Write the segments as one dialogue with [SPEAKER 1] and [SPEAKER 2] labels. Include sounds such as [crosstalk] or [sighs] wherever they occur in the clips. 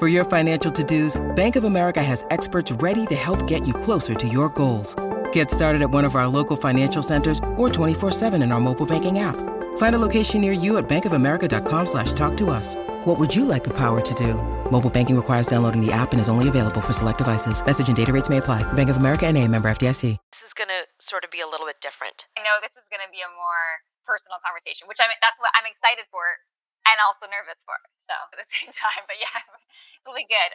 [SPEAKER 1] For your financial to-dos, Bank of America has experts ready to help get you closer to your goals. Get started at one of our local financial centers or 24-7 in our mobile banking app. Find a location near you at bankofamerica.com slash talk to us. What would you like the power to do? Mobile banking requires downloading the app and is only available for select devices. Message and data rates may apply. Bank of America and a member FDIC.
[SPEAKER 2] This is going to sort of be a little bit different.
[SPEAKER 3] I know this is going to be a more personal conversation, which I'm, that's what I'm excited for and also nervous for. So at the same [laughs] time, but yeah, be good.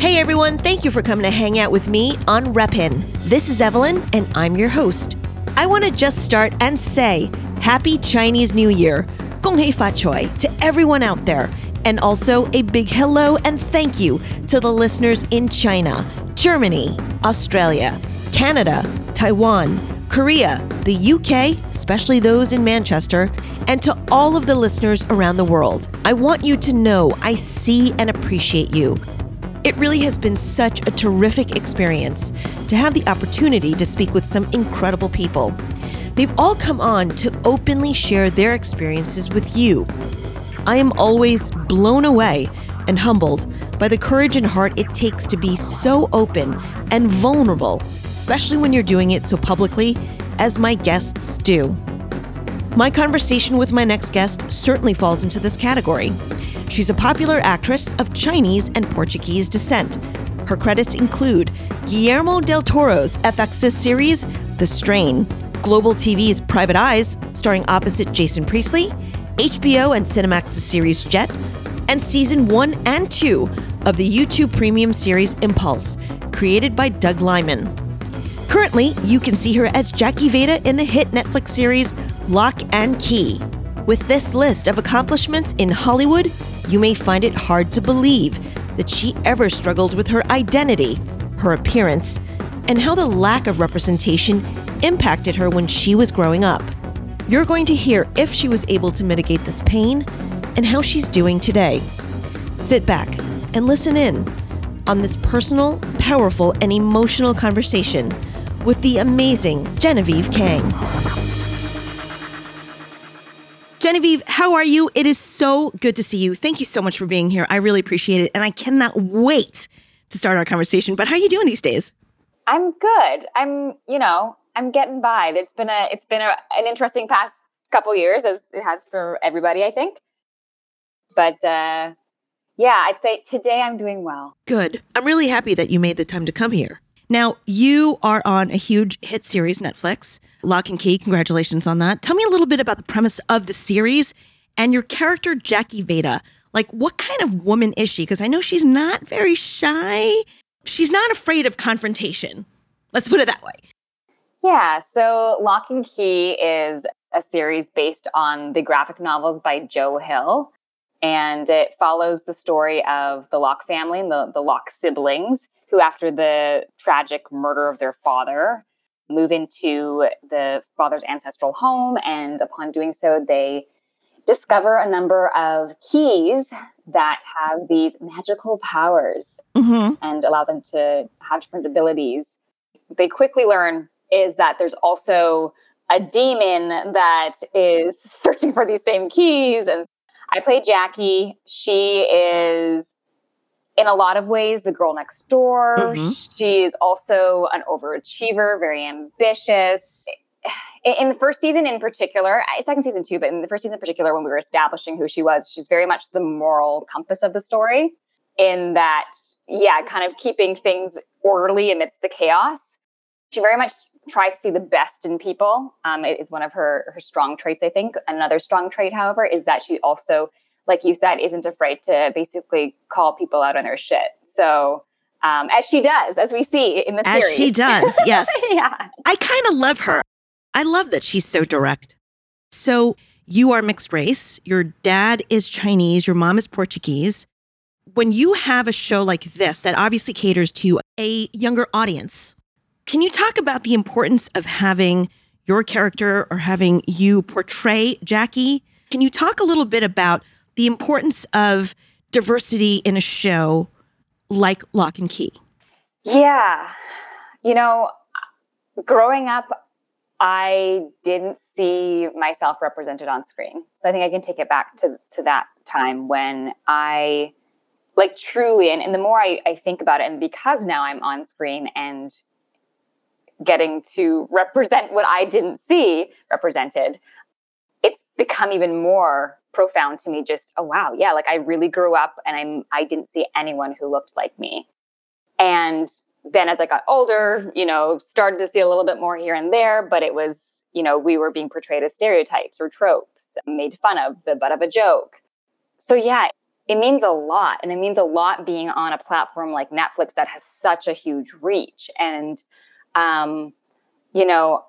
[SPEAKER 2] Hey everyone, thank you for coming to hang out with me on Reppin. This is Evelyn, and I'm your host. I want to just start and say Happy Chinese New Year, Gong Hei Fa Choi, to everyone out there, and also a big hello and thank you to the listeners in China, Germany, Australia, Canada, Taiwan, Korea, the UK, especially those in Manchester, and to all of the listeners around the world. I want you to know I see and appreciate you. It really has been such a terrific experience to have the opportunity to speak with some incredible people. They've all come on to openly share their experiences with you. I am always blown away and humbled by the courage and heart it takes to be so open and vulnerable, especially when you're doing it so publicly as my guests do. My conversation with my next guest certainly falls into this category. She's a popular actress of Chinese and Portuguese descent. Her credits include Guillermo del Toro's FX's series The Strain, Global TV's Private Eyes, starring opposite Jason Priestley, HBO and Cinemax's series Jett, and season 1 and 2 of the YouTube premium series Impulse, created by Doug Liman. Currently, you can see her as Jackie Veda in the hit Netflix series Locke and Key. With this list of accomplishments in Hollywood, you may find it hard to believe that she ever struggled with her identity, her appearance, and how the lack of representation impacted her when she was growing up. You're going to hear if she was able to mitigate this pain and how she's doing today. Sit back and listen in on this personal, powerful, and emotional conversation with the amazing Genevieve Kang. Genevieve, how are you? It is so good to see you. Thank you so much for being here. I really appreciate it. And I cannot wait to start our conversation. But how are you doing these days?
[SPEAKER 3] I'm good. I'm, you know, I'm getting by. It's been a it's been a, an interesting past couple years as it has for everybody, I think. But uh yeah, I'd say today I'm doing well.
[SPEAKER 2] Good. I'm really happy that you made the time to come here. Now, you are on a huge hit series, Netflix, Locke and Key. Congratulations on that. Tell me a little bit about the premise of the series and your character, Jackie Veda. Like, what kind of woman is she? Because I know she's not very shy. She's not afraid of confrontation. Let's put it that way.
[SPEAKER 3] Yeah, so Locke and Key is a series based on the graphic novels by Joe Hill. And it follows the story of the Locke family and the, the Locke siblings, who, after the tragic murder of their father, move into the father's ancestral home. And upon doing so, they discover a number of keys that have these magical powers
[SPEAKER 2] Mm-hmm.
[SPEAKER 3] and allow them to have different abilities. They quickly learn is that there's also a demon that is [laughs] searching for these same keys. And I play Jackie. She is, in a lot of ways, the girl next door.
[SPEAKER 2] Mhm.
[SPEAKER 3] She's also an overachiever, very ambitious. In in the first season, in particular, second season too, but in the first season in particular, when we were establishing who she was, she's very much the moral compass of the story. In that, yeah, kind of keeping things orderly amidst the chaos. She very much tries to see the best in people. Um, it's one of her her strong traits, I think. Another strong trait, however, is that she also, like you said, isn't afraid to basically call people out on their shit. So, um, as she does, as we see in the
[SPEAKER 2] As
[SPEAKER 3] series,
[SPEAKER 2] she does, [laughs] yes.
[SPEAKER 3] yeah.
[SPEAKER 2] I kind of love her. I love that she's so direct. So you are mixed race. Your dad is Chinese. Your mom is Portuguese. When you have a show like this that obviously caters to a younger audience, can you talk about the importance of having your character or having you portray Jackie? Can you talk a little bit about the importance of diversity in a show like Locke and Key?
[SPEAKER 3] Yeah. You know, growing up, I didn't see myself represented on screen. So I think I can take it back to, to that time when I, like, truly, and, and the more I, I think about it, and because now I'm on screen and getting to represent what I didn't see represented, it's become even more profound to me just oh wow yeah like i really grew up and i'm i didn't see anyone who looked like me and then as I got older, you know, started to see a little bit more here and there, but it was, you know, we were being portrayed as stereotypes or tropes, made fun of, the butt of a joke. So yeah, it means a lot. And it means a lot being on a platform like Netflix that has such a huge reach. And um, you know,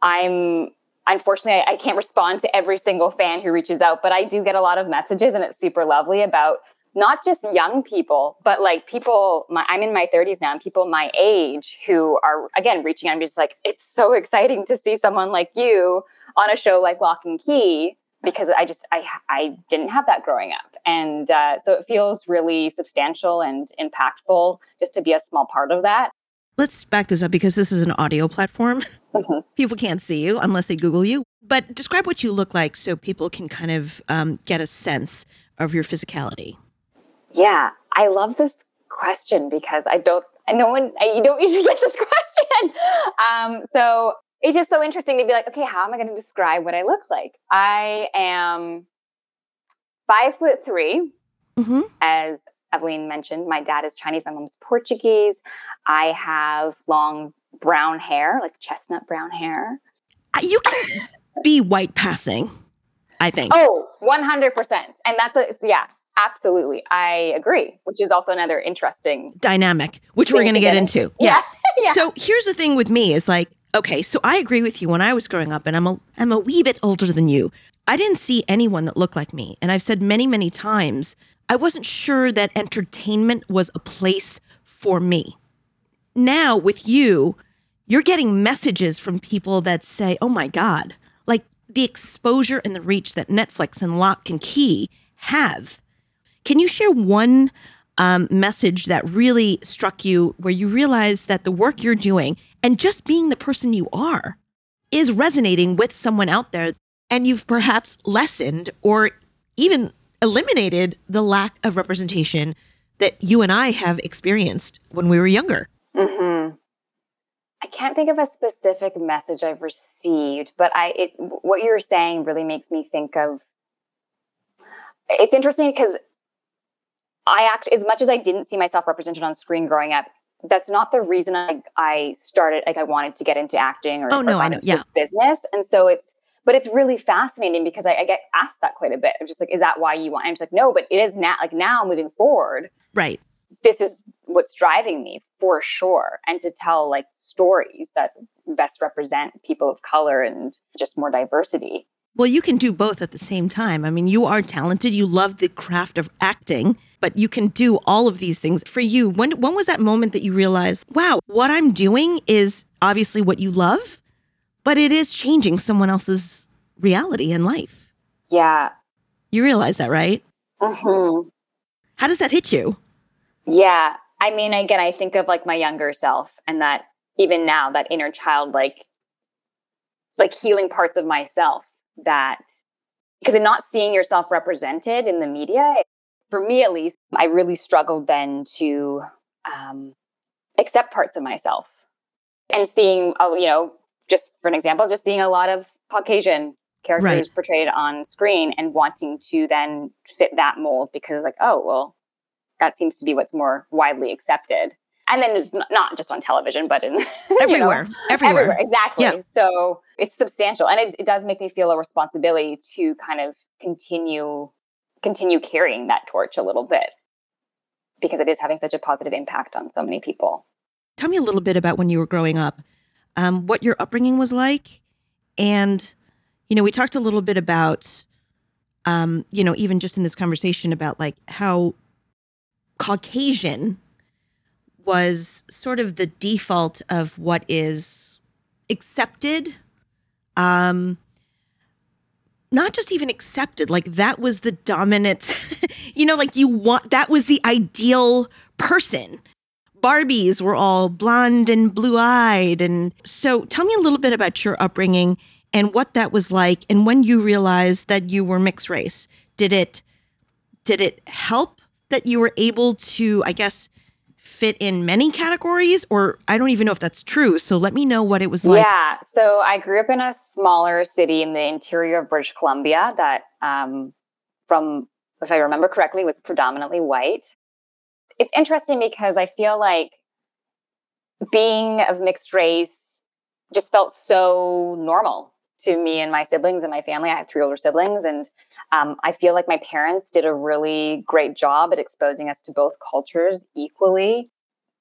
[SPEAKER 3] I'm unfortunately I, I can't respond to every single fan who reaches out, but I do get a lot of messages and it's super lovely about not just young people, but like people, my, I'm in my 30s now, and people my age who are, again, reaching out and just like, it's so exciting to see someone like you on a show like Locke and Key, because I just, I, I didn't have that growing up. And uh, so it feels really substantial and impactful just to be a small part of that.
[SPEAKER 2] Let's back this up because this is an audio platform.
[SPEAKER 3] Mhm. [laughs]
[SPEAKER 2] People can't see you unless they Google you. But describe what you look like so people can kind of um, get a sense of your physicality.
[SPEAKER 3] Yeah, I love this question because I don't, I no one, I, you don't usually get this [laughs] question. Um, so it's just so interesting to be like, okay, how am I going to describe what I look like? I am five foot three,
[SPEAKER 2] Mm-hmm.
[SPEAKER 3] as Evelyn mentioned. My dad is Chinese, my mom's Portuguese. I have long brown hair, like chestnut brown hair.
[SPEAKER 2] Uh, you can [laughs] be white passing, I think.
[SPEAKER 3] Oh, 100%. And that's a, yeah, absolutely. I agree, which is also another interesting.
[SPEAKER 2] Dynamic, which we're going to get into. Yeah. [laughs]
[SPEAKER 3] Yeah.
[SPEAKER 2] So here's the thing with me is like, okay, so I agree with you. When I was growing up, and I'm a, I'm a wee bit older than you, I didn't see anyone that looked like me. And I've said many, many times, I wasn't sure that entertainment was a place for me. Now with you, you're getting messages from people that say, oh my God, like the exposure and the reach that Netflix and Locke and Key have. Can you share one um, message that really struck you where you realize that the work you're doing and just being the person you are is resonating with someone out there and you've perhaps lessened or even eliminated the lack of representation that you and I have experienced when we were younger?
[SPEAKER 3] Mm-hmm. I can't think of a specific message I've received, but I it what you're saying really makes me think of. It's interesting because I act as much as I didn't see myself represented on screen growing up. That's not the reason I, I started. Like I wanted to get into acting or,
[SPEAKER 2] Oh, no,
[SPEAKER 3] or
[SPEAKER 2] I know, yeah.
[SPEAKER 3] this business, and so it's. But it's really fascinating because I, I get asked that quite a bit. I'm just like, is that why you want? I'm just like, no, but it is now. Like now, moving forward,
[SPEAKER 2] Right.
[SPEAKER 3] this is what's driving me for sure and to tell like stories that best represent people of color and just more diversity.
[SPEAKER 2] Well, you can do both at the same time. I mean, you are talented. You love the craft of acting, but you can do all of these things. For you, when when was that moment that you realized, wow, what I'm doing is obviously what you love, but it is changing someone else's reality in life?
[SPEAKER 3] Yeah.
[SPEAKER 2] You realize that, right?
[SPEAKER 3] Mm-hmm.
[SPEAKER 2] How does that hit you?
[SPEAKER 3] Yeah. I mean, again, I think of like my younger self and that even now, that inner child, like, like healing parts of myself that because in not seeing yourself represented in the media, for me at least, I really struggled then to um, accept parts of myself and seeing, uh, you know, just for an example, just seeing a lot of Caucasian characters right. portrayed on screen and wanting to then fit that mold because, like, oh, well, that seems to be what's more widely accepted. And then it's not just on television but in [laughs]
[SPEAKER 2] everywhere,
[SPEAKER 3] know,
[SPEAKER 2] everywhere.
[SPEAKER 3] everywhere exactly. Yeah. so it's substantial and it, it does make me feel a responsibility to kind of continue continue carrying that torch a little bit because it is having such a positive impact on so many people.
[SPEAKER 2] Tell me a little bit about when you were growing up um, what your upbringing was like. And you know we talked a little bit about um, you know even just in this conversation about like how caucasian was sort of the default of what is accepted. Um not just even accepted like that was the dominant [laughs] you know like you want that was the ideal person barbies were all blonde and blue-eyed and so tell me a little bit about your upbringing and what that was like and when you realized that you were mixed race did it did it help that you were able to i guess fit in many categories or I don't even know if that's true. So let me know what it was like.
[SPEAKER 3] Yeah. So I grew up in a smaller city in the interior of British Columbia that um, from if I remember correctly was predominantly white. It's interesting because I feel like being of mixed race just felt so normal to me and my siblings and my family. I have three older siblings and um, I feel like my parents did a really great job at exposing us to both cultures equally.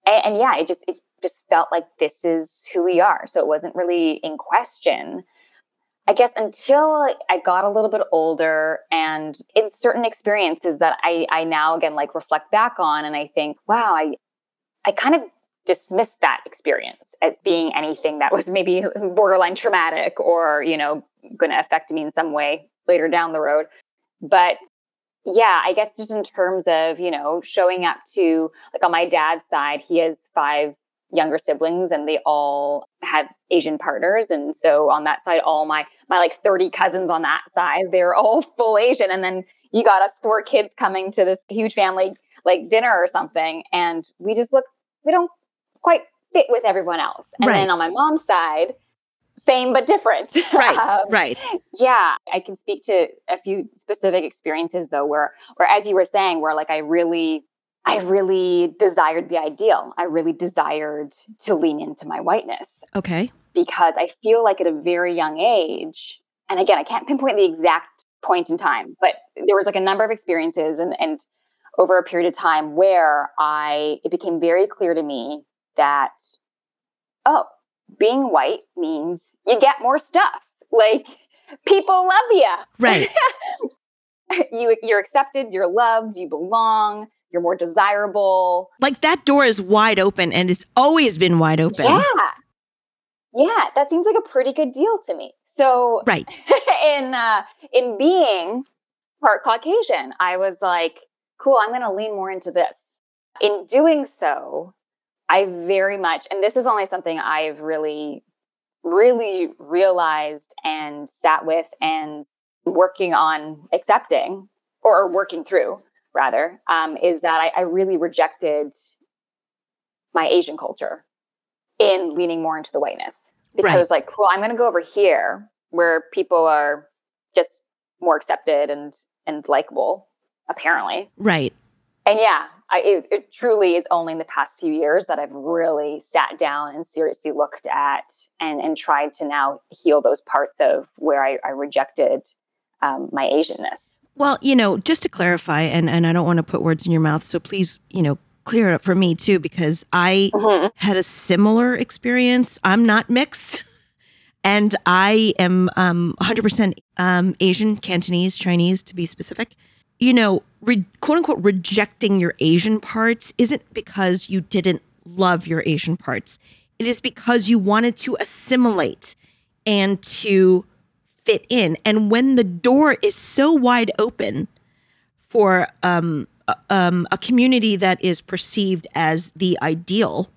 [SPEAKER 3] And, and yeah, it just it just felt like this is who we are. So it wasn't really in question. I guess until I got a little bit older and in certain experiences that I, I now again like reflect back on and I think, wow, I I kind of dismissed that experience as being anything that was maybe [laughs] borderline traumatic or, you know, to affect me in some way later down the road. But yeah, I guess just in terms of, you know, showing up to like on my dad's side, he has five younger siblings and they all had Asian partners. And so on that side, all my my like 30 cousins on that side, they're all [laughs] full Asian. And then you got us four kids coming to this huge family like dinner or something. And we just look, we don't quite fit with everyone else. And right. then on my mom's side, same but different. [laughs]
[SPEAKER 2] Right. um, right.
[SPEAKER 3] Yeah, I can speak to a few specific experiences though, where, where as you were saying, where like I really, I really desired the ideal. I really desired to lean into my whiteness.
[SPEAKER 2] Okay.
[SPEAKER 3] Because I feel like at a very young age, and again, I can't pinpoint the exact point in time, but there was like a number of experiences and and over a period of time where I it became very clear to me that oh, being white means you get more stuff. Like people love you.
[SPEAKER 2] Right. [laughs]
[SPEAKER 3] you you're accepted, you're loved, you belong, you're more desirable.
[SPEAKER 2] Like that door is wide open and it's always been wide open.
[SPEAKER 3] Yeah. Yeah, that seems like a pretty good deal to me. So
[SPEAKER 2] Right. [laughs]
[SPEAKER 3] in uh in being part Caucasian, I was like, cool, I'm going to lean more into this. In doing so, I very much, and this is only something I've really, really realized and sat with and working on accepting or working through rather, um, is that I, I really rejected my Asian culture in leaning more into the whiteness because right. like, cool, I'm going to go over here where people are just more accepted and and likable, apparently.
[SPEAKER 2] Right.
[SPEAKER 3] And yeah, I, it, it, truly is only in the past few years that I've really sat down and seriously looked at and, and tried to now heal those parts of where I, I rejected um, my Asianness.
[SPEAKER 2] Well, you know, just to clarify, and, and I don't want to put words in your mouth, so please, you know, clear it up for me too because I mm-hmm. had a similar experience. I'm not mixed. [laughs] And I am um, 100% um, Asian, Cantonese, Chinese to be specific. You know, re- quote unquote, rejecting your Asian parts isn't because you didn't love your Asian parts. It is because you wanted to assimilate and to fit in. And when the door is so wide open for um, um, a community that is perceived as the ideal,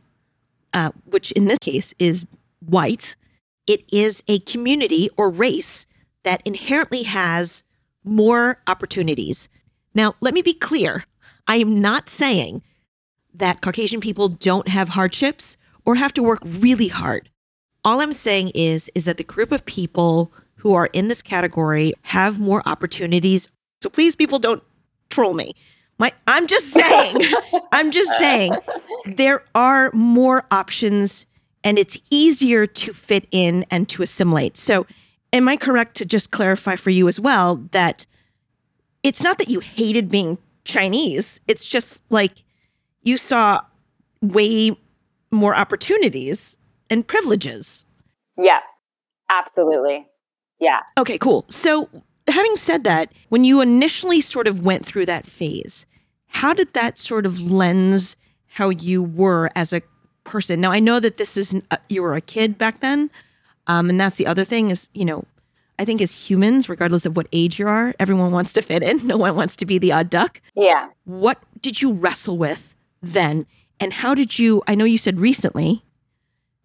[SPEAKER 2] uh, which in this case is white, it is a community or race that inherently has more opportunities. Now, let me be clear I am not saying that Caucasian people don't have hardships or have to work really hard. All I'm saying is is that the group of people who are in this category have more opportunities. So please people don't troll me. My I'm just [laughs] saying, I'm just saying there are more options and it's easier to fit in and to assimilate. So, am I correct to just clarify for you as well that it's not that you hated being Chinese, it's just like you saw way more opportunities and privileges.
[SPEAKER 3] Yeah, absolutely. Yeah.
[SPEAKER 2] Okay, cool. So, having said that, when you initially sort of went through that phase, how did that sort of lens how you were as a person. Now I know that this is uh, you were a kid back then, um, and that's the other thing is you know I think as humans, regardless of what age you are, everyone wants to fit in. [laughs] No one wants to be the odd duck.
[SPEAKER 3] Yeah.
[SPEAKER 2] What did you wrestle with then, and how did you? I know you said recently.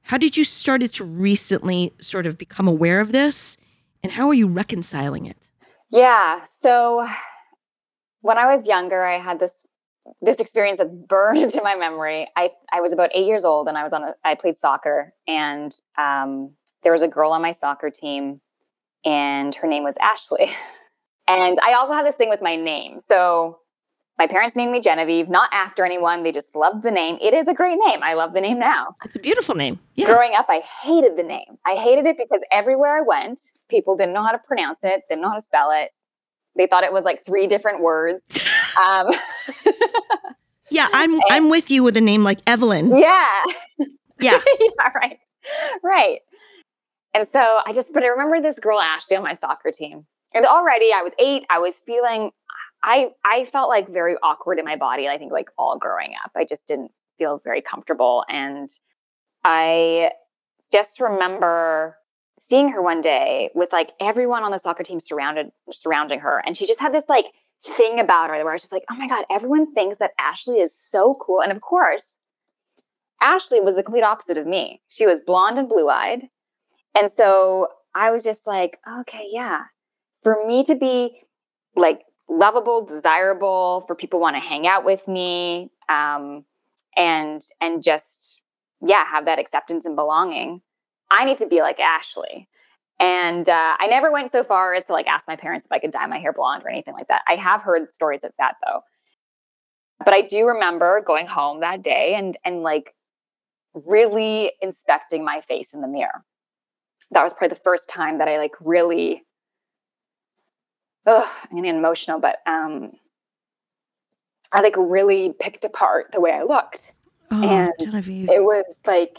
[SPEAKER 2] How did you started to recently sort of become aware of this, and how are you reconciling it?
[SPEAKER 3] Yeah. So when I was younger, I had this this experience that's burned [laughs] into my memory. I, I was about eight years old and I was on a, I played soccer and um, there was a girl on my soccer team and her name was Ashley. [laughs] And I also have this thing with my name. So my parents named me Genevieve, not after anyone. They just loved the name. It is a great name. I love the name now.
[SPEAKER 2] It's a beautiful name.
[SPEAKER 3] Yeah. Growing up, I hated the name. I hated it because everywhere I went, people didn't know how to pronounce it, didn't know how to spell it. They thought it was like three different words. [laughs] Um, [laughs]
[SPEAKER 2] yeah, I'm and, [laughs] I'm with you with a name like Evelyn.
[SPEAKER 3] Yeah.
[SPEAKER 2] Yeah.
[SPEAKER 3] yeah, right. Right. And so I just, but I remember this girl Ashley on my soccer team. And already I was eight, I was feeling I I felt like very awkward in my body. I think like all growing up. I just didn't feel very comfortable. And I just remember seeing her one day with like everyone on the soccer team surrounded surrounding her. And she just had this like thing about her where I was just like, oh my God, everyone thinks that Ashley is so cool. And of course, Ashley was the complete opposite of me. She was blonde and blue eyed. And so I was just like, okay, yeah. For me to be like lovable, desirable, for people want to hang out with me, um, and and just yeah, have that acceptance and belonging. I need to be like Ashley. And uh, I never went so far as to like ask my parents if I could dye my hair blonde or anything like that. I have heard stories of that though. But I do remember going home that day and and like really inspecting my face in the mirror. That was probably the first time that I like really ugh, I'm getting emotional, but um I like really picked apart the way I looked. Oh, and it was like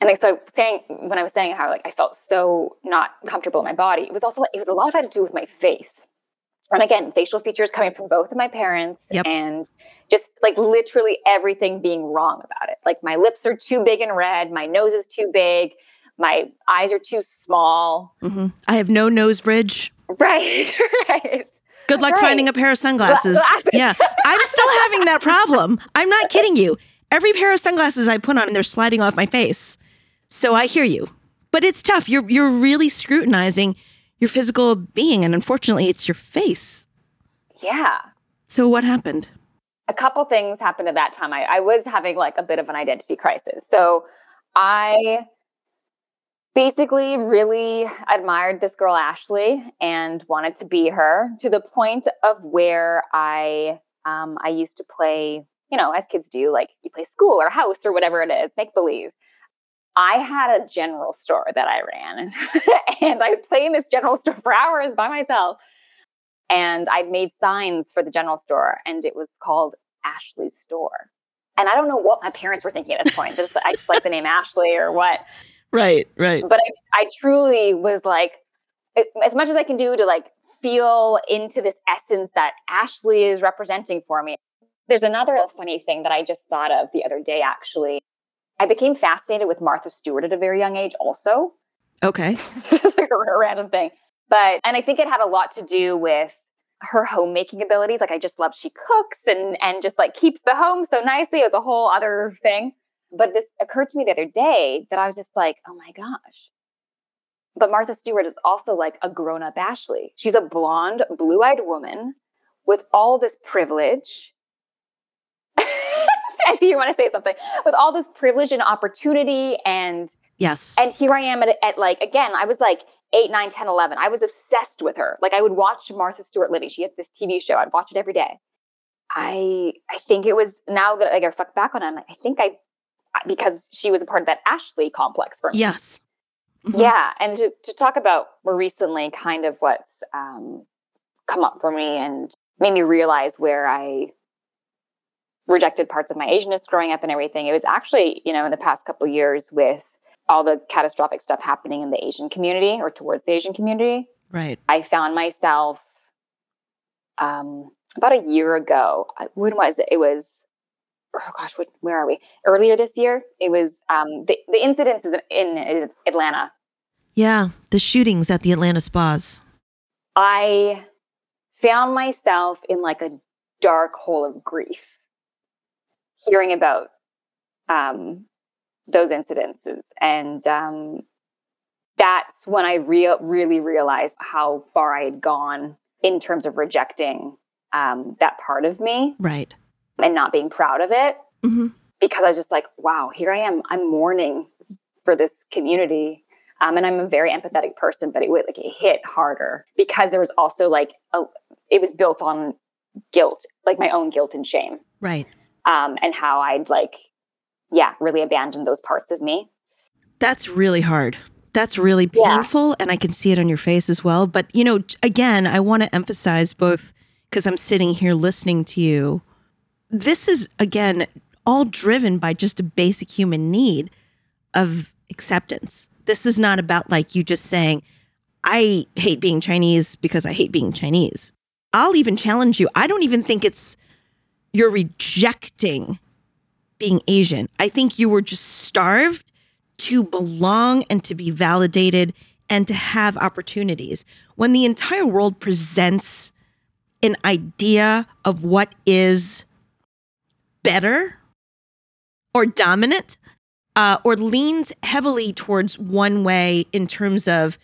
[SPEAKER 3] and like so saying when I was saying how like I felt so not comfortable in my body, it was also like, it was a lot of had to do with my face. And again, facial features coming from both of my parents yep. and just like literally everything being wrong about it. Like my lips are too big and red, my nose is too big, my eyes are too small.
[SPEAKER 2] Mm-hmm. I have no nose bridge.
[SPEAKER 3] Right, [laughs] right.
[SPEAKER 2] Good luck right. finding a pair of sunglasses. Glasses. Yeah, I'm still having that problem. I'm not kidding you. Every pair of sunglasses I put on, they're sliding off my face. So I hear you. But it's tough. You're you're really scrutinizing your physical being and unfortunately it's your face.
[SPEAKER 3] Yeah.
[SPEAKER 2] So what happened?
[SPEAKER 3] A couple things happened at that time. I, I was having like a bit of an identity crisis. So I basically really admired this girl Ashley and wanted to be her to the point of where I um, I used to play, you know, as kids do, like you play school or house or whatever it is, make believe. I had a general store that I ran, [laughs] and I would play in this general store for hours by myself. And I'd made signs for the general store, and it was called Ashley's store. And I don't know what my parents were thinking at this point. Just, I just like the name Ashley or what.
[SPEAKER 2] Right, right.
[SPEAKER 3] But I, I truly was like, as much as I can do to like feel into this essence that Ashley is representing for me. There's another funny thing that I just thought of the other day, actually. I became fascinated with Martha Stewart at a very young age, also.
[SPEAKER 2] Okay. [laughs]
[SPEAKER 3] is like a random thing. But, and I think it had a lot to do with her homemaking abilities. Like I just love she cooks and and just like keeps the home so nicely. It was a whole other thing. But this occurred to me the other day that I was just like, oh my gosh. But Martha Stewart is also like a grown-up Ashley. She's a blonde, blue-eyed woman with all this privilege. [laughs] I see you want to say something. With all this privilege and opportunity and
[SPEAKER 2] Yes.
[SPEAKER 3] And here I am at, at like, again, I was like 8, 9, 10, 11. I was obsessed with her. Like I would watch Martha Stewart Living. She has this TV show. I'd watch it every day. I I think it was now that like, I reflect back on it, I think I because she was a part of that Ashley complex for me.
[SPEAKER 2] Yes.
[SPEAKER 3] Mm-hmm. Yeah. And to, to talk about more recently kind of what's um, come up for me and made me realize where I rejected parts of my Asianness growing up and everything. It was actually, you know, in the past couple years with all the catastrophic stuff happening in the Asian community or towards the Asian community.
[SPEAKER 2] Right.
[SPEAKER 3] I found myself um, about a year ago. When was it? It was, oh gosh, what, where are we? Earlier this year. It was um, the, the incidents in, in Atlanta.
[SPEAKER 2] Yeah, the shootings at the Atlanta spas.
[SPEAKER 3] I found myself in like a dark hole of grief hearing about um, those incidences. And um, that's when I re- really realized how far I had gone in terms of rejecting um, that part of me.
[SPEAKER 2] Right.
[SPEAKER 3] And not being proud of it.
[SPEAKER 2] Mm-hmm.
[SPEAKER 3] Because I was just like, wow, here I am. I'm mourning for this community. Um, and I'm a very empathetic person, but it would like it hit harder because there was also like a, it was built on guilt, like my own guilt and shame.
[SPEAKER 2] Right.
[SPEAKER 3] Um, and how I'd like yeah, really abandoned those parts of me.
[SPEAKER 2] That's really hard. That's really painful. Yeah. And I can see it on your face as well. But, you know, again, I want to emphasize both because I'm sitting here listening to you. This is, again, all driven by just a basic human need of acceptance. This is not about like you just saying, I hate being Chinese because I hate being Chinese. I'll even challenge you. I don't even think it's you're rejecting being Asian. I think you were just starved to belong and to be validated and to have opportunities. When the entire world presents an idea of what is better or dominant uh, or leans heavily towards one way in terms of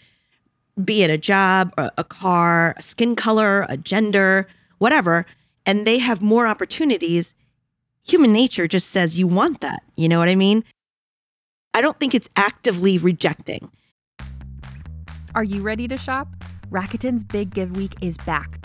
[SPEAKER 2] be it a job, a, a car, a skin color, a gender, whatever, and they have more opportunities human nature just says you want that. You know what I mean? I don't think it's actively rejecting.
[SPEAKER 4] Are you ready to shop? Rakuten's Big Give Week is back.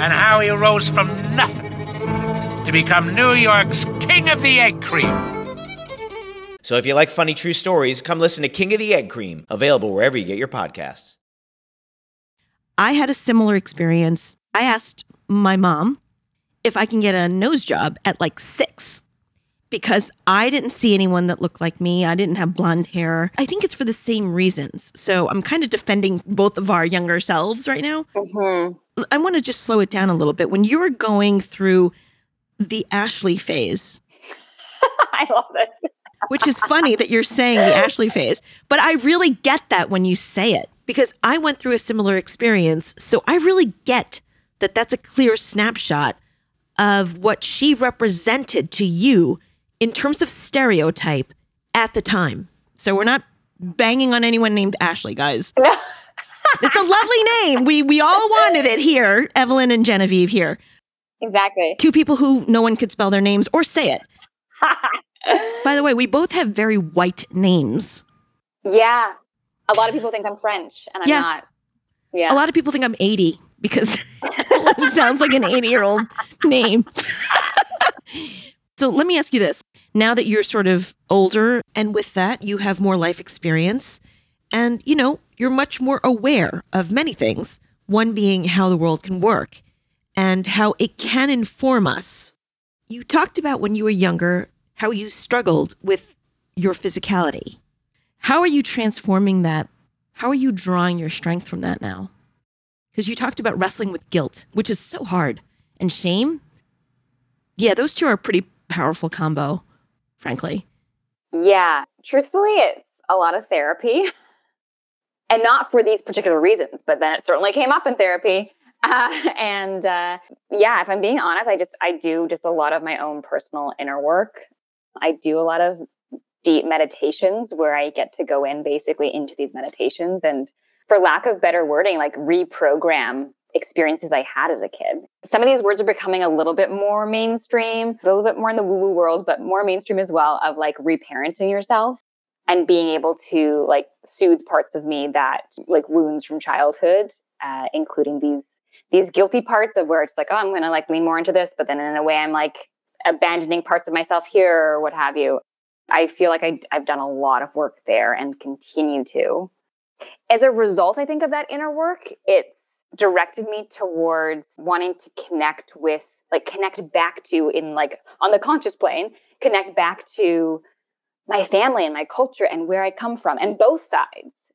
[SPEAKER 5] and how he rose from nothing to become New York's King of the Egg Cream.
[SPEAKER 6] So if you like funny true stories, come listen to King of the Egg Cream, available wherever you get your podcasts.
[SPEAKER 2] I had a similar experience. I asked my mom if I can get a nose job at like six because I didn't see anyone that looked like me. I didn't have blonde hair. I think it's for the same reasons. So I'm kind of defending both of our younger selves right now.
[SPEAKER 3] Mm-hmm.
[SPEAKER 2] I want to just slow it down a little bit. When you were going through the Ashley phase, [laughs]
[SPEAKER 3] I love this.
[SPEAKER 2] which is funny that you're saying the Ashley phase, but I really get that when you say it because I went through a similar experience. So I really get that that's a clear snapshot of what she represented to you in terms of stereotype at the time. So we're not banging on anyone named Ashley, guys.
[SPEAKER 3] No. [laughs]
[SPEAKER 2] it's a lovely name. We we all wanted it here, Evelyn and Genevieve here.
[SPEAKER 3] Exactly.
[SPEAKER 2] Two people who no one could spell their names or say it. [laughs] By the way, we both have very white names.
[SPEAKER 3] yeah. A lot of people think I'm French, and I'm
[SPEAKER 2] Yes.
[SPEAKER 3] not. Yeah.
[SPEAKER 2] A lot of people think I'm 80 because [laughs] it sounds like an 80 year old name. so let me ask you this. Now that you're sort of older, and with that, you have more life experience, and you know, you're much more aware of many things, one being how the world can work and how it can inform us. You talked about when you were younger how you struggled with your physicality. How are you transforming that? How are you drawing your strength from that now? Because you talked about wrestling with guilt, which is so hard, and shame. Yeah, those two are a pretty powerful combo, frankly.
[SPEAKER 3] Yeah. Truthfully, it's a lot of therapy. [laughs] And not for these particular reasons, but then it certainly came up in therapy. [laughs] Uh, and uh, yeah, if I'm being honest, I just, I do just a lot of my own personal inner work. I do a lot of deep meditations where I get to go in basically into these meditations and, for lack of better wording, like reprogram experiences I had as a kid. Some of these words are becoming a little bit more mainstream, a little bit more in the woo woo world, but more mainstream as well of like reparenting yourself and being able to like soothe parts of me that like wounds from childhood, uh, including these these guilty parts of where it's like, oh, I'm going to like lean more into this, but then in a way, I'm like abandoning parts of myself here or what have you. I feel like I, I've done a lot of work there and continue to. As a result, I think of that inner work, it's directed me towards wanting to connect with, like, connect back to in like on the conscious plane, connect back to my family and my culture and where I come from, and both sides.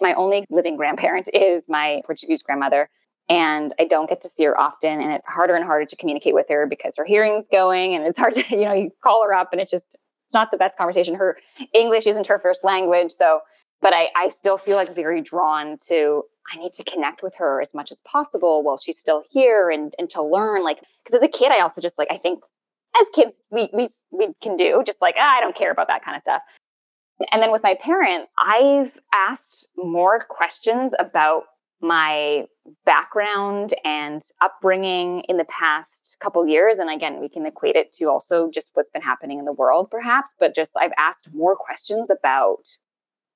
[SPEAKER 3] My only living grandparent is my Portuguese grandmother, and I don't get to see her often. And it's harder and harder to communicate with her because her hearing's going, and it's [laughs] hard to, you know, you call her up, and it just it's not the best conversation. Her English isn't her first language, so but I, I still feel like very drawn to I need to connect with her as much as possible while she's still here and and to learn like because as a kid I also just like I think as kids we we we can do just like ah, I don't care about that kind of stuff. And then with my parents, I've asked more questions about my background and upbringing in the past couple years and again we can equate it to also just what's been happening in the world perhaps but just I've asked more questions about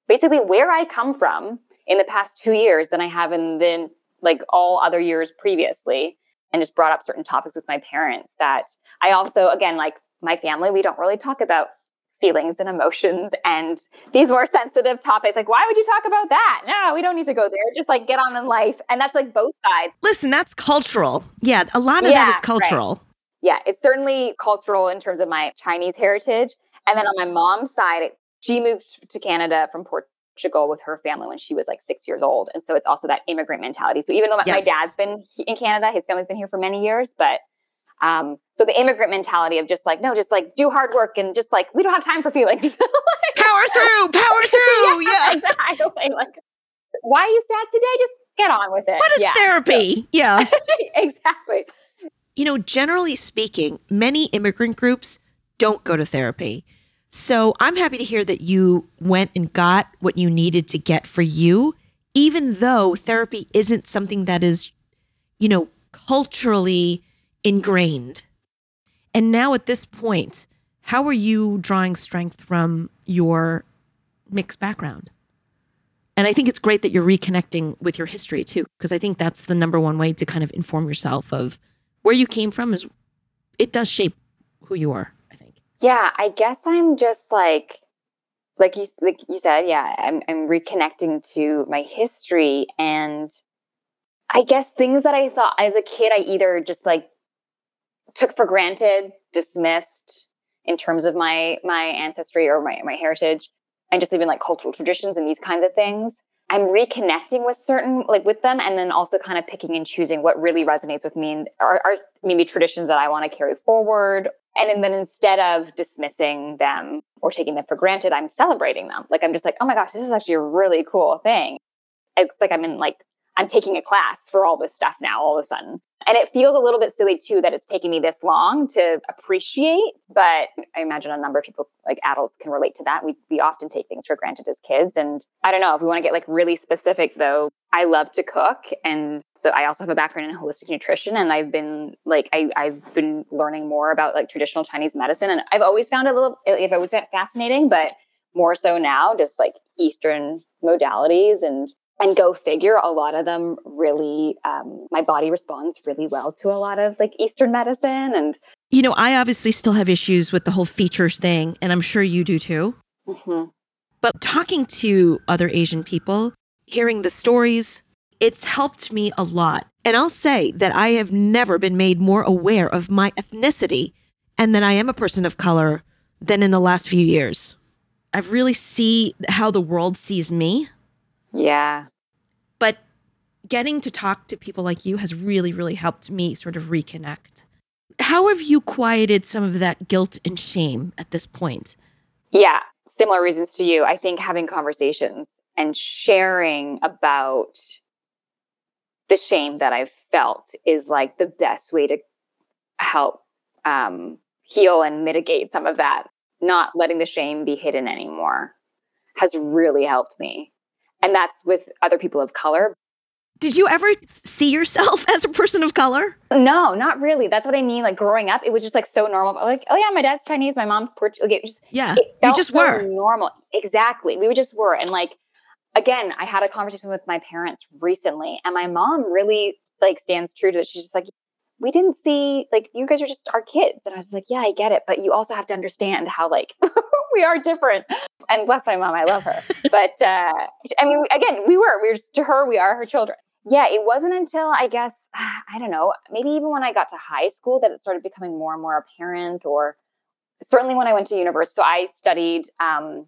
[SPEAKER 3] basically where I come from in the past 2 years than I have in the like all other years previously and just brought up certain topics with my parents that I also again like my family we don't really talk about feelings and emotions and these more sensitive topics like why would you talk about that no we don't need to go there just like get on in life and that's like both sides
[SPEAKER 2] Listen, that's cultural. Yeah, a lot of that
[SPEAKER 3] Yeah,
[SPEAKER 2] is
[SPEAKER 3] right.
[SPEAKER 2] cultural.
[SPEAKER 3] yeah it's certainly cultural in terms of my chinese heritage and then on my mom's side it, she moved to canada from portugal with her family when she was like six years old and so it's also that immigrant mentality so even though my, my dad's been in canada his family's been here for many years but um so the immigrant mentality of just like no just like do hard work and just like we don't have time for feelings [laughs]
[SPEAKER 2] Power through, power [laughs] through. yeah.
[SPEAKER 3] exactly. Like, why are you sad today? Just get on with it.
[SPEAKER 2] What is
[SPEAKER 3] Yeah.
[SPEAKER 2] therapy? Yeah. [laughs]
[SPEAKER 3] exactly.
[SPEAKER 2] you know, generally speaking, many immigrant groups don't go to therapy. So I'm happy to hear that you went and got what you needed to get for you, even though therapy isn't something that is, you know, culturally ingrained. And now at this point, how are you drawing strength from your mixed background? And I think it's great that you're reconnecting with your history too, because I think that's the number one way to kind of inform yourself of where you came from is it does shape who you are.
[SPEAKER 3] Yeah, I guess I'm just like like you like you said, yeah, I'm I'm reconnecting to my history and I guess things that I thought as a kid I either just like took for granted, dismissed in terms of my my ancestry or my my heritage and just even like cultural traditions and these kinds of things. I'm reconnecting with certain like with them and then also kind of picking and choosing what really resonates with me and are, are maybe traditions that I want to carry forward. And then instead of dismissing them or taking them for granted, I'm celebrating them. Like I'm just like, oh my gosh, this is actually a really cool thing. It's like I'm in like I'm taking a class for all this stuff now all of a sudden. And it feels a little bit silly too that it's taking me this long to appreciate. But I imagine a number of people, like adults, can relate to that. We, we often take things for granted as kids. And I don't know if we want to get like really specific though, I love to cook. And so I also have a background in holistic nutrition. And I've been like, I, I've been learning more about like traditional Chinese medicine. And I've always found it a little, if I was fascinating, but more so now, just like Eastern modalities and and go figure a lot of them really um, my body responds really well to a lot of like eastern medicine and
[SPEAKER 2] you know i obviously still have issues with the whole features thing and i'm sure you do too. Mm-hmm. but talking to other asian people hearing the stories it's helped me a lot. And i'll say that i have never been made more aware of my ethnicity and that i am a person of color than in the last few years. I really see how the world sees me
[SPEAKER 3] yeah.
[SPEAKER 2] But getting to talk to people like you has really, really helped me sort of reconnect. How have you quieted some of that guilt and shame at this point?
[SPEAKER 3] Yeah, similar reasons to you. I think having conversations and sharing about the shame that I've felt is like the best way to help um, heal and mitigate some of that. Not letting the shame be hidden anymore has really helped me and that's with other people of color.
[SPEAKER 2] Did you ever see yourself [laughs] as a person of color?
[SPEAKER 3] No, not really. That's what I mean. Like growing up, it was just like so normal. Like, oh yeah, my dad's Chinese, my mom's Portuguese. Like, just,
[SPEAKER 2] yeah, it you just so were
[SPEAKER 3] normal. Exactly, we just were. And like, again, I had a conversation with my parents recently, and my mom really like stands true to it. She's just like, we didn't see like you guys are just our kids, and I was like, yeah, I get it, but you also have to understand how like [laughs] we are different. And bless my mom, I love her. [laughs] but uh, I mean, again, we were, we were to her, we are her children. Yeah, it wasn't until I guess, [sighs] I don't know, maybe even when I got to high school that it started becoming more and more apparent, or certainly when I went to university. So I studied, um,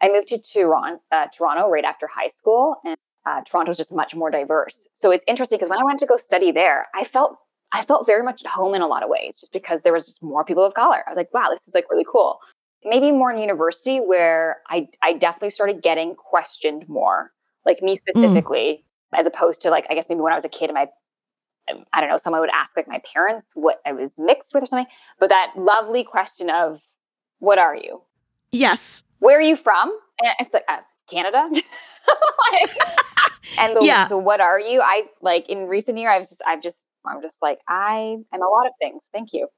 [SPEAKER 3] I moved to Toronto, uh, Toronto right after high school, and uh, Toronto is just much more diverse. So it's interesting because when I went to go study there, I felt I felt very much at home in a lot of ways, just because there was just more people of color. I was like, wow, this is like really cool maybe more in university where I, I definitely started getting questioned more, like me mm. specifically, mm. as opposed to like, I guess maybe when I was a kid and my, um, I don't know, someone would ask like my parents what I was mixed with or something. But that lovely question of, what are you?
[SPEAKER 2] Yes.
[SPEAKER 3] Where are you from? And it's like, uh, Canada. [laughs] and the, [laughs] yeah. the what are you? I like in recent year, I was just, I've just, I'm just like, I am a lot of things. Thank you.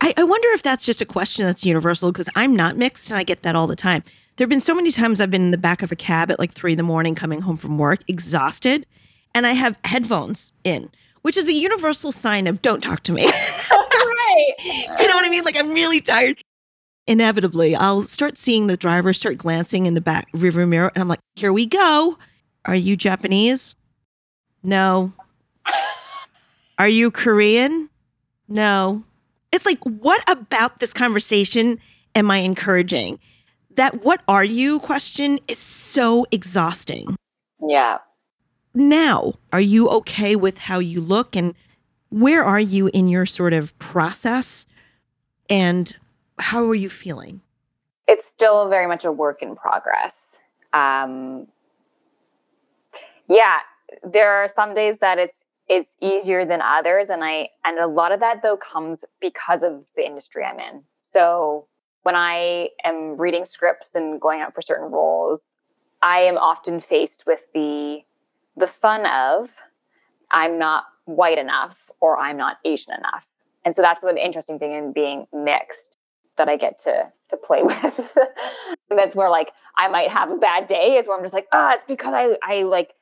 [SPEAKER 2] I, I wonder if that's just a question that's universal because I'm not mixed and I get that all the time. There have been so many times I've been in the back of a cab at like three in the morning coming home from work, exhausted, and I have headphones in, which is a universal sign of don't talk to me. [laughs] [laughs]
[SPEAKER 3] right.
[SPEAKER 2] you know what I mean? Like I'm really tired. Inevitably, I'll start seeing the driver start glancing in the back river mirror, and I'm like, here we go. Are you Japanese? No. Are you Korean? No. It's like, what about this conversation am I encouraging? That what are you question is so exhausting.
[SPEAKER 3] Yeah.
[SPEAKER 2] Now, are you okay with how you look and where are you in your sort of process and how are you feeling?
[SPEAKER 3] It's still very much a work in progress. Um, yeah, there are some days that it's it's easier than others. And i and a lot of that though comes because of the industry i'm in. So when i am reading scripts and going out for certain roles i am often faced with the the fun of i'm not white enough or i'm not asian enough. And so that's an interesting thing in being mixed that I get to to play [laughs] with. that's where like I might have a bad day is where I'm just like, oh, it's because I I like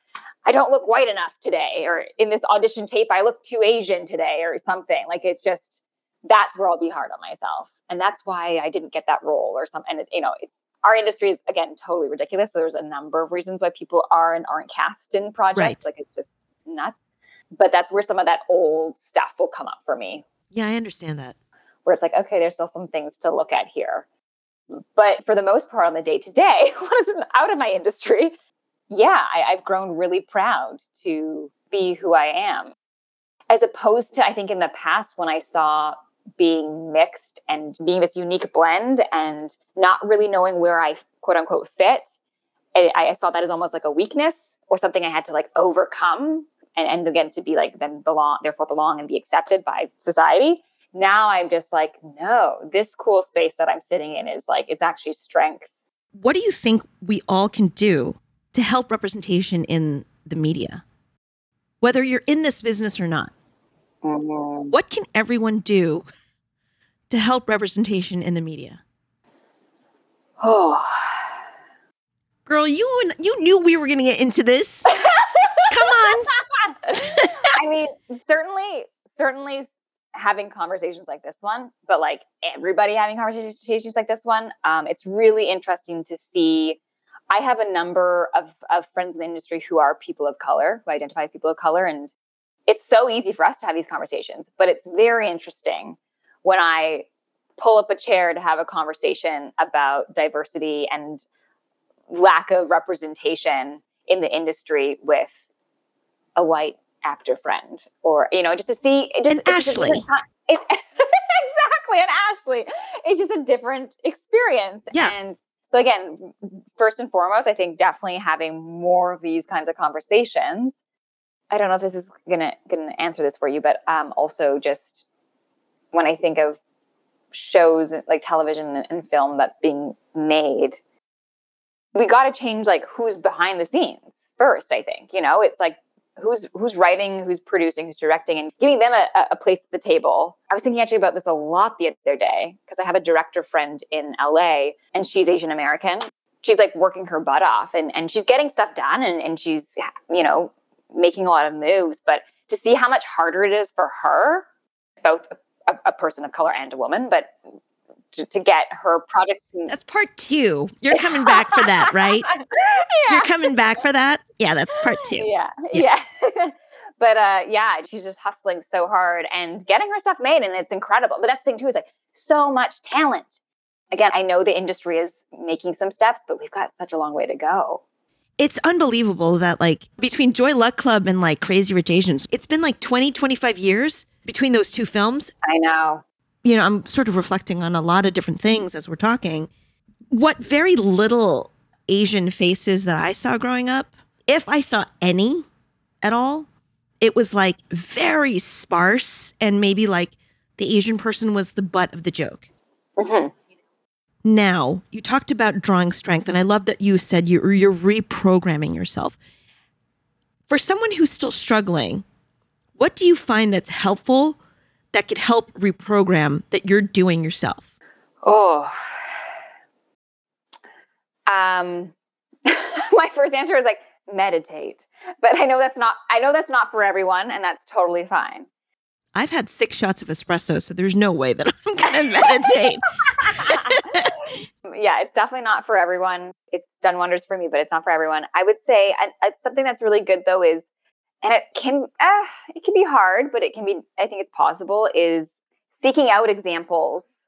[SPEAKER 3] I don't look white enough today, or in this audition tape I look too Asian today, or something. Like it's just that's where I'll be hard on myself, and that's why I didn't get that role or something. And you know, it's our industry is again totally ridiculous. So there's a number of reasons why people are and aren't cast in projects.
[SPEAKER 2] Right.
[SPEAKER 3] Like it's just nuts. But that's where some of that old stuff will come up for me
[SPEAKER 2] Yeah, I understand that.
[SPEAKER 3] where it's like, okay, there's still some things to look at here. But for the most part, on the day to day, once I'm out of my industry, yeah, I, I've grown really proud to be who I am. As opposed to, I think, in the past when I saw being mixed and being this unique blend and not really knowing where I quote unquote fit, I, I saw that as almost like a weakness or something I had to like overcome and, and again to be like then belong, therefore belong and be accepted by society now I'm just like, no, this cool space that I'm sitting in is like, it's actually strength.
[SPEAKER 2] What do you think we all can do to help representation in the media? Whether you're in this business or not, what can everyone do to help representation in the media?
[SPEAKER 3] Oh,
[SPEAKER 2] Girl, you you knew we were going to get into this. [laughs] Come on.
[SPEAKER 3] I mean, certainly, certainly having conversations like this one, but like everybody having conversations like this one, um, it's really interesting to see. I have a number of, of friends in the industry who are people of color, who identify as people of color, and it's so easy for us to have these conversations, but it's very interesting when I pull up a chair to have a conversation about diversity and lack of representation in the industry with a white actor friend or you know just to see just
[SPEAKER 2] And
[SPEAKER 3] it's just
[SPEAKER 2] Ashley.
[SPEAKER 3] ti- it's [laughs] exactly and ashley it's just a different experience
[SPEAKER 2] Yeah.
[SPEAKER 3] and so again first and foremost i think definitely having more of these kinds of conversations i don't know if this is gonna gonna answer this for you but um also just when i think of shows like television and- film that's being made we got to change like who's behind the scenes first i think you know? It's like who's who's writing who's producing who's directing and giving them a, a place at the table. I was thinking actually about this a lot the other day because i have a director friend in la and she's asian american. She's like working her butt off and and she's getting stuff done and, and she's you know making a lot of moves but to see how much harder it is for her both a, a person of color and a woman but to, to get her projects
[SPEAKER 2] That's part two. You're [laughs] coming back for that, right? yeah. You're coming back for that? Yeah, that's part two.
[SPEAKER 3] Yeah, [laughs] yeah. [laughs] but uh, yeah, she's just hustling so hard and getting her stuff made, and it's incredible. But that's the thing too is like so much talent. Again, I know the industry is making some steps, but we've got such a long way to go.
[SPEAKER 2] It's unbelievable that like between Joy Luck Club and like Crazy Rich Asians, it's been like 20, 25 years between those two films.
[SPEAKER 3] I know.
[SPEAKER 2] You know, I'm sort of reflecting on a lot of different things as we're talking. What very little Asian faces that I saw growing up, if I saw any at all, it was like very sparse and maybe like the Asian person was the butt of the joke.
[SPEAKER 3] Mhm.
[SPEAKER 2] Now, you talked about drawing strength, and I love that you said you're, you're reprogramming yourself. For someone who's still struggling, what do you find that's helpful that could help reprogram that you're doing yourself?
[SPEAKER 3] Oh. Um [laughs] my first answer is like meditate. But I know that's not I know that's not for everyone and that's totally fine.
[SPEAKER 2] I've had six shots of espresso, so there's no way that I'm going [laughs] to meditate.
[SPEAKER 3] yeah, it's definitely not for everyone. It's done wonders for me, but it's not for everyone. I would say and it's something that's really good though is and it can uh, it can be hard, but it can be I think it's possible is seeking out examples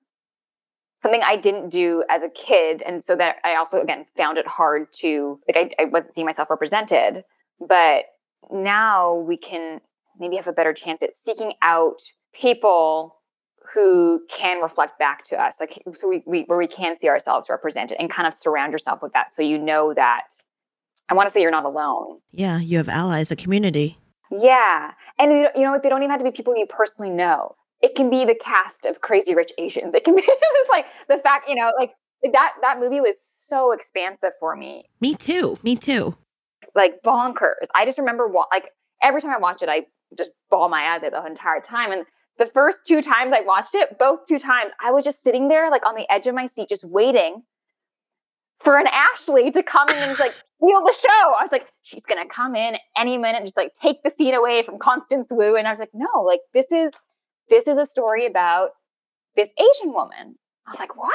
[SPEAKER 3] something I didn't do as a kid. And so that I also, again, found it hard to, like, I, I wasn't seeing myself represented. But now we can maybe have a better chance at seeking out people who can reflect back to us, like, so we, we where we can see ourselves represented and kind of surround yourself with that. So you know that I want to say you're not alone.
[SPEAKER 2] yeah, you have allies, a community.
[SPEAKER 3] Yeah. And you know what? They don't even have to be people you personally know. It can be the cast of Crazy Rich Asians. It can be [laughs] just like the fact, you know, like that that movie was so expansive for me.
[SPEAKER 2] Me too. Me too.
[SPEAKER 3] Like bonkers. I just remember wa- like every time I watch it, I just bawl my eyes out the entire time. And the first two times I watched it, both two times, I was just sitting there like on the edge of my seat, just waiting for an Ashley to come in and just like [laughs] steal the show. I was like, she's gonna come in any minute and just like take the scene away from Constance Wu. And I was like, no, like this is this is a story about this Asian woman. I was like, what?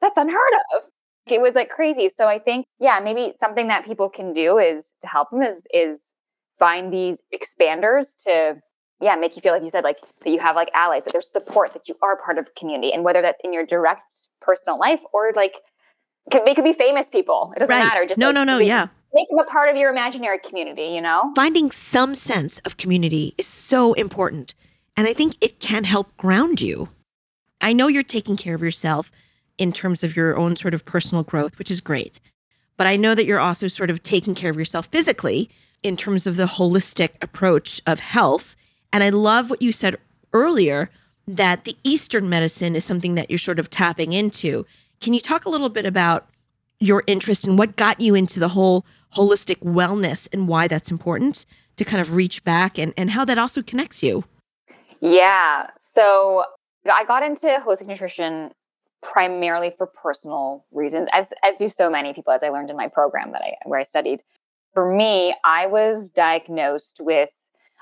[SPEAKER 3] That's unheard of. It was like crazy. So I think, yeah, maybe something that people can do is to help them is is find these expanders to yeah, make you feel like you said, like that you have like allies, that there's support, that you are part of community. And whether that's in your direct personal life or like they could be famous people. It doesn't
[SPEAKER 2] Right.
[SPEAKER 3] matter. Just
[SPEAKER 2] No,
[SPEAKER 3] like,
[SPEAKER 2] no, no, yeah.
[SPEAKER 3] Make them a part of your imaginary community, you know?
[SPEAKER 2] Finding some sense of community is so important. And I think it can help ground you. I know you're taking care of yourself in terms of your own sort of personal growth, which is great. But I know that you're also sort of taking care of yourself physically in terms of the holistic approach of health. And I love what you said earlier that the Eastern medicine is something that you're sort of tapping into. Can you talk a little bit about your interest and what got you into the whole holistic wellness and why that's important to kind of reach back and, and how that also connects you?
[SPEAKER 3] Yeah. So I got into holistic nutrition primarily for personal reasons, as as do so many people, as I learned in my program that I where I studied. For me, I was diagnosed with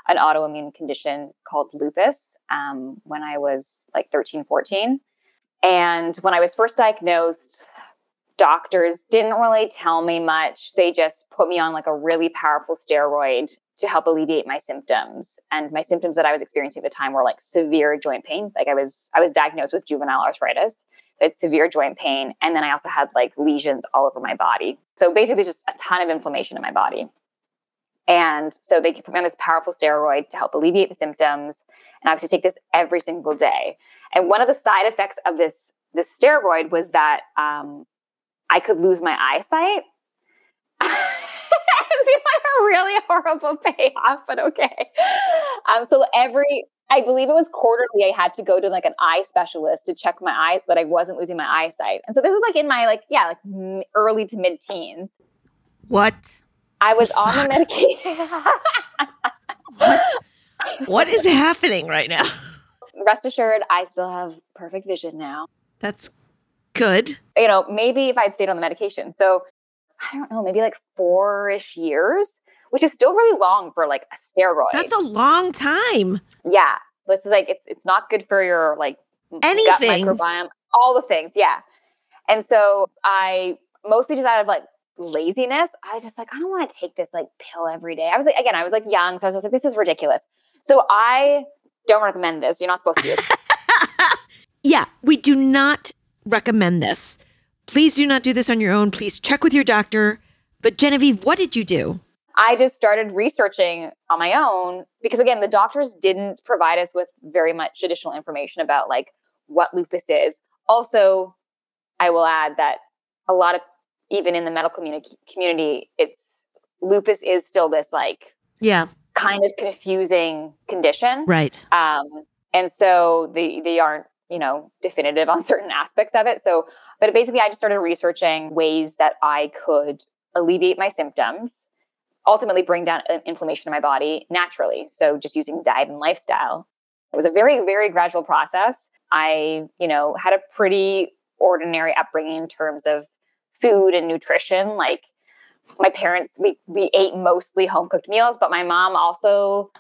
[SPEAKER 3] an autoimmune condition called lupus um, when I was like 13, 14. And when I was first diagnosed, doctors didn't really tell me much. They just put me on like a really powerful steroid to help alleviate my symptoms. And my symptoms that I was experiencing at the time were like severe joint pain. Like I was I was diagnosed with juvenile arthritis. It's severe joint pain. And then I also had like lesions all over my body. So basically just a ton of inflammation in my body. And so they put me on this powerful steroid to help alleviate the symptoms. And I to take this every single day. And one of the side effects of this this steroid was that um, I could lose my eyesight. [laughs] it seems like a really horrible payoff, but okay. Um, so every, I believe it was quarterly, I had to go to like an eye specialist to check my eyes that I wasn't losing my eyesight. And so this was like in my like yeah like early to mid teens.
[SPEAKER 2] What?
[SPEAKER 3] I was on the [laughs] medication.
[SPEAKER 2] What is happening right now?
[SPEAKER 3] Rest assured, I still have perfect vision now.
[SPEAKER 2] That's good.
[SPEAKER 3] you know, maybe if I'd stayed on the medication. So I don't know, maybe like four ish years, which is still really long for like a steroid.
[SPEAKER 2] That's a long time.
[SPEAKER 3] yeah. This is like it's it's not good for your like
[SPEAKER 2] Anything.
[SPEAKER 3] microbiome, all the things. Yeah. And so I mostly just out of like laziness, I was just like, I don't want to take this like pill every day. I was like, again, I was like young, so I was just like, this is ridiculous. So I don't recommend this. You're not supposed to do this. [laughs]
[SPEAKER 2] Yeah, we do not recommend this. Please do not do this on your own. Please check with your doctor. But Genevieve, what did you do?
[SPEAKER 3] I just started researching on my own because again, the doctors didn't provide us with very much additional information about like what lupus is. Also, I will add that a lot of even in the medical communi- community, it's lupus is still this like
[SPEAKER 2] Yeah,
[SPEAKER 3] kind of confusing condition.
[SPEAKER 2] right.
[SPEAKER 3] Um, and so they they aren't you know definitive on [laughs] certain aspects of it. So, but basically, I just started researching ways that I could alleviate my symptoms, ultimately bring down uh, inflammation in my body naturally. So, just using diet and lifestyle. It was a very very gradual process. I you know had a pretty ordinary upbringing in terms of food and nutrition, like my parents we we ate mostly home cooked meals but my mom also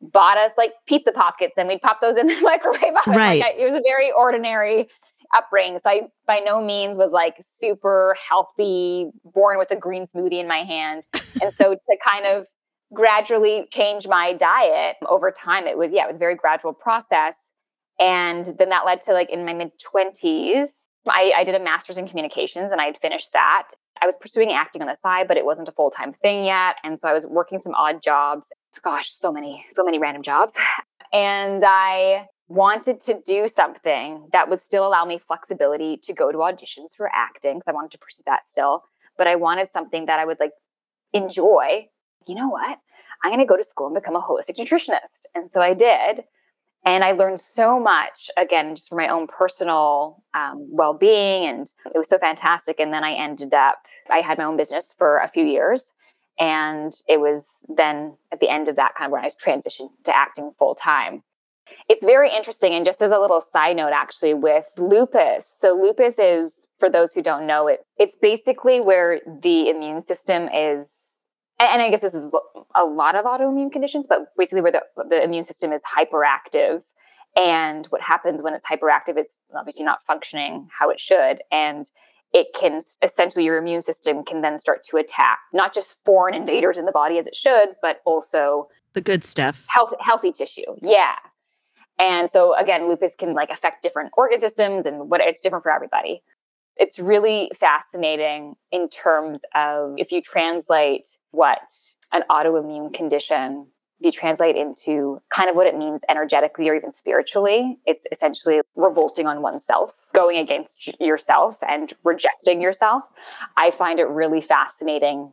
[SPEAKER 3] bought us like pizza pockets and we'd pop those in [laughs] the microwave oven.
[SPEAKER 2] Right.
[SPEAKER 3] like I, it was a very ordinary upbringing so i by no means was like super healthy born with a green smoothie in my hand and so to kind of gradually change my diet over time it was yeah it was a very gradual process and then that led to like in my mid 20s I, I did a master's in communications and i had finished that I was pursuing acting on the side, but it wasn't a full time thing yet. And so I was working some odd jobs. Gosh, so many, so many random jobs. [laughs] And I wanted to do something that would still allow me flexibility to go to auditions for acting because I wanted to pursue that still. But I wanted something that I would like enjoy. You know what? I'm going to go to school and become a holistic nutritionist. And so I did. And I learned so much, again, just for my own personal um, well being. And it was so fantastic. And then I ended up, I had my own business for a few years. And it was then at the end of that kind of when I was transitioned to acting full time. It's very interesting. And just as a little side note, actually, with lupus. So, lupus is, for those who don't know it, it's basically where the immune system is. And I guess this is a lot of autoimmune conditions, but basically where the, the immune system is hyperactive. And what happens when it's hyperactive, it's obviously not functioning how it should. And it can essentially your immune system can then start to attack not just foreign invaders in the body as it should, but also
[SPEAKER 2] the good stuff.
[SPEAKER 3] Health, healthy tissue. Yeah. And so again, lupus can like affect different organ systems and what it's different for everybody. It's really fascinating in terms of if you translate what an autoimmune condition if you translate into kind of what it means energetically or even spiritually, it's essentially revolting on oneself, going against yourself and rejecting yourself. I find it really fascinating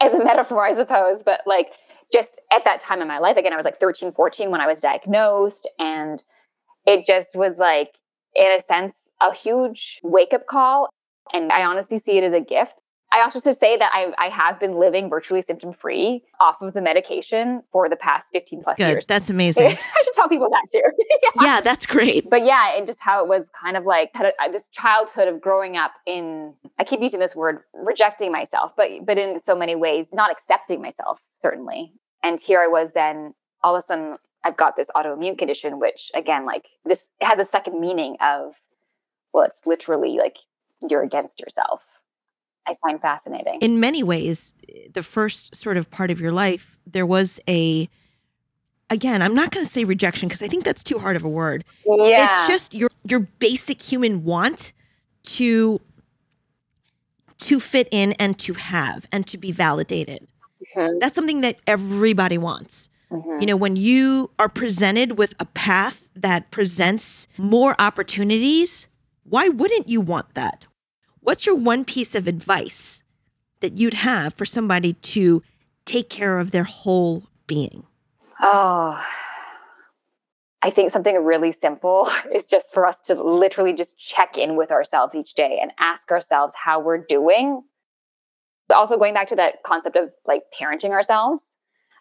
[SPEAKER 3] as a [laughs] metaphor, I suppose, but like just at that time in my life, again, I was like 13, 14 when I was diagnosed. And it just was like, in a sense, a huge wake up call. And I honestly see it as a gift I also should say that I, I have been living virtually symptom free off of the medication for the past 15 plus
[SPEAKER 2] Good.
[SPEAKER 3] years.
[SPEAKER 2] That's [laughs] amazing.
[SPEAKER 3] I should tell people that too. [laughs]
[SPEAKER 2] yeah. yeah. that's great.
[SPEAKER 3] But yeah, and just how it was kind of like a, uh, this childhood of growing up in, I keep using this word, rejecting myself, but, but in so many ways, not accepting myself, certainly. And here I was then, all of a sudden, I've got this autoimmune condition, which again, like this has a second meaning of, well, it's literally like you're against yourself I find fascinating.
[SPEAKER 2] In many ways, the first sort of part of your life, there was a again, I'm not going to say rejection because I think that's too hard of a word.
[SPEAKER 3] Yeah.
[SPEAKER 2] It's just your your basic human want to to fit in and to have and to be validated. Mm-hmm. That's something that everybody wants. Mm-hmm. You know, when you are presented with a path that presents more opportunities, why wouldn't you want that? What's your one piece of advice that you'd have for somebody to take care of their whole being?
[SPEAKER 3] Oh, I think something really simple [laughs] is just for us to literally just check in with ourselves each day and ask ourselves how we're doing. Also, going back to that concept of like parenting ourselves.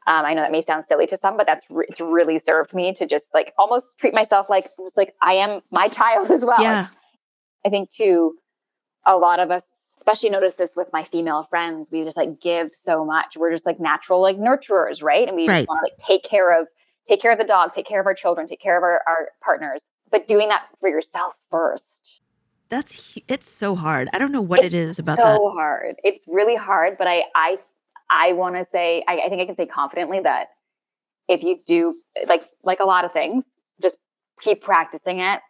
[SPEAKER 3] Um, I know that may sound silly to some, but that's re- it's really served me to just like almost treat myself like like I am my [laughs] child as well.
[SPEAKER 2] Yeah.
[SPEAKER 3] I think too, a lot of us especially notice this with my female friends we just like give so much. We're just like natural like nurturers right? And we
[SPEAKER 2] right.
[SPEAKER 3] just want to like take care of take care of the dog take care of our children take care of our, our partners. But doing that for yourself first.
[SPEAKER 2] That's it's so hard. I don't know what
[SPEAKER 3] it's
[SPEAKER 2] it is about
[SPEAKER 3] so
[SPEAKER 2] that.
[SPEAKER 3] hard. It's really hard but i i i want to say I, I think i can say confidently that if you do like like a lot of things just keep practicing it.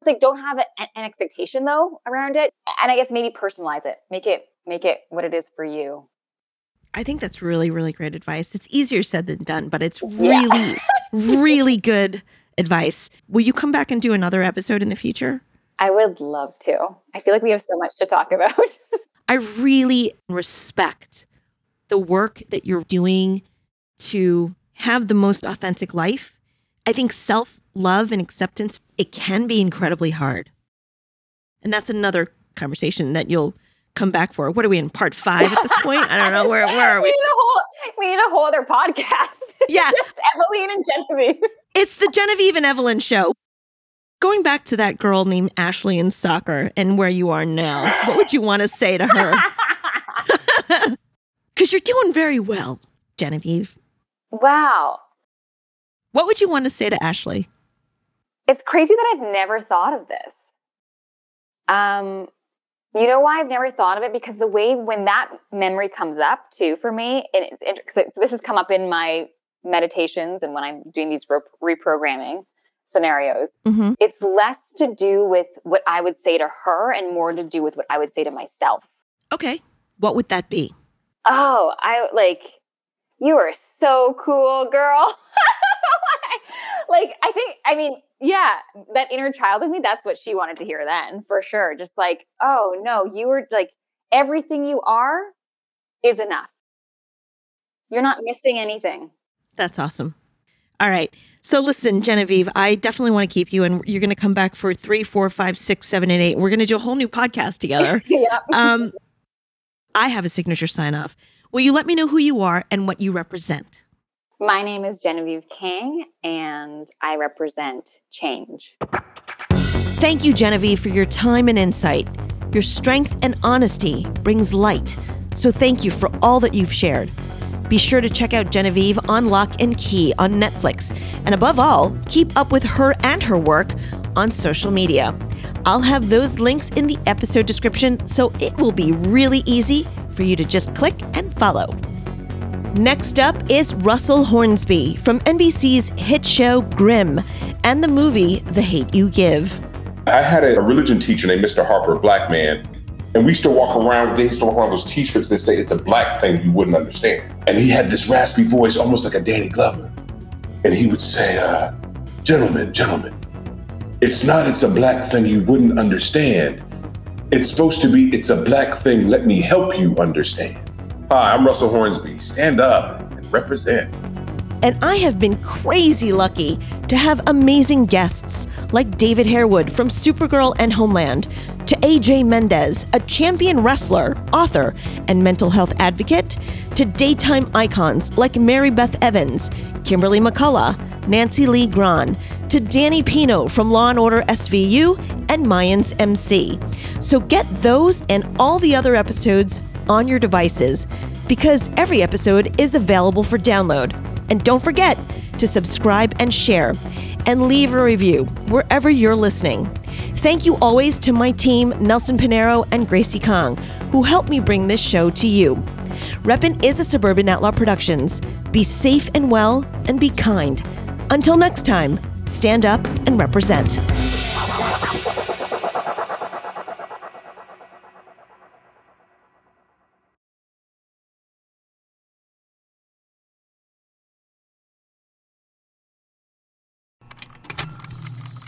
[SPEAKER 3] It's like don't have a, an expectation though around it. And i guess maybe personalize it. Make it make it what it is for you.
[SPEAKER 2] I think that's really really great advice. It's easier said than done but it's really yeah. [laughs] really good advice. Will you come back and do another episode in the future?
[SPEAKER 3] I would love to. I feel like we have so much to talk about. [laughs]
[SPEAKER 2] I really respect the work that you're doing to have the most authentic life i think self love and acceptance, it can be incredibly hard. And that's another conversation that you'll come back for. What are we in part five at this [laughs] point? I don't know. Where, where are we?
[SPEAKER 3] We need a whole, we need a whole other podcast. [laughs]
[SPEAKER 2] Yeah.
[SPEAKER 3] Just Eveline and Genevieve.
[SPEAKER 2] It's the Genevieve and Evelyn show. Going back to that girl named Ashley in soccer and where you are now, what would you want to say to her? [laughs] Because you're doing very well, Genevieve.
[SPEAKER 3] Wow.
[SPEAKER 2] What would you want to say to Ashley?
[SPEAKER 3] It's crazy that I've never thought of this. Um, you know why I've never thought of it? Because the way when that memory comes up too for me, and it's interesting. So this has come up in my meditations and when I'm doing these reprogramming scenarios.
[SPEAKER 2] Mm-hmm.
[SPEAKER 3] It's less to do with what I would say to her and more to do with what I would say to myself.
[SPEAKER 2] Okay. What would that be?
[SPEAKER 3] Oh, I like you are so cool, girl. [laughs] like I think I mean, yeah, that inner child of me, that's what she wanted to hear then, for sure. Just like, oh no, you were like everything you are is enough. You're not missing anything.
[SPEAKER 2] That's awesome. All right. So listen, Genevieve, I definitely want to keep you, and you're going to come back for three, four, five, six, seven, and eight. We're going to do a whole new podcast together. [laughs]
[SPEAKER 3] yeah.
[SPEAKER 2] um, I have a signature sign off. Will you let me know who you are and what you represent?
[SPEAKER 3] My name is Genevieve Kang, and I represent change.
[SPEAKER 2] Thank you, Genevieve, for your time and insight. Your strength and honesty brings light. So thank you for all that you've shared. Be sure to check out Genevieve on Locke and Key on Netflix. And above all, keep up with her and her work on social media. I'll have those links in the episode description, so it will be really easy for you to just click and follow. Next up is Russell Hornsby from NBC's hit show Grimm and the movie The Hate You Give.
[SPEAKER 7] I had a religion teacher named Mr. Harper, a black man, and we used to walk around, they used to walk around those t-shirts that say it's a black thing you wouldn't understand. And he had this raspy voice, almost like a Danny Glover. And he would say, uh, gentlemen, gentlemen, it's not it's a black thing you wouldn't understand. It's supposed to be it's a black thing, let me help you understand. Hi, I'm Russell Hornsby. Stand up and represent.
[SPEAKER 2] And I have been crazy lucky to have amazing guests like David Harewood from Supergirl and Homeland, to AJ Mendez, a champion wrestler, author, and mental health advocate, to daytime icons like Mary Beth Evans, Kimberly McCullough, Nancy Lee Grahn, to Danny Pino from Law and Order SVU and Mayans MC. So get those and all the other episodes on your devices because every episode is available for download. And don't forget to subscribe and share and leave a review wherever you're listening. Thank you always to my team, Nelson Pinero and Gracie Kong, who helped me bring this show to you. Reppin' is a Suburban Outlaw Productions. Be safe and well, and be kind. Until next time, stand up and represent.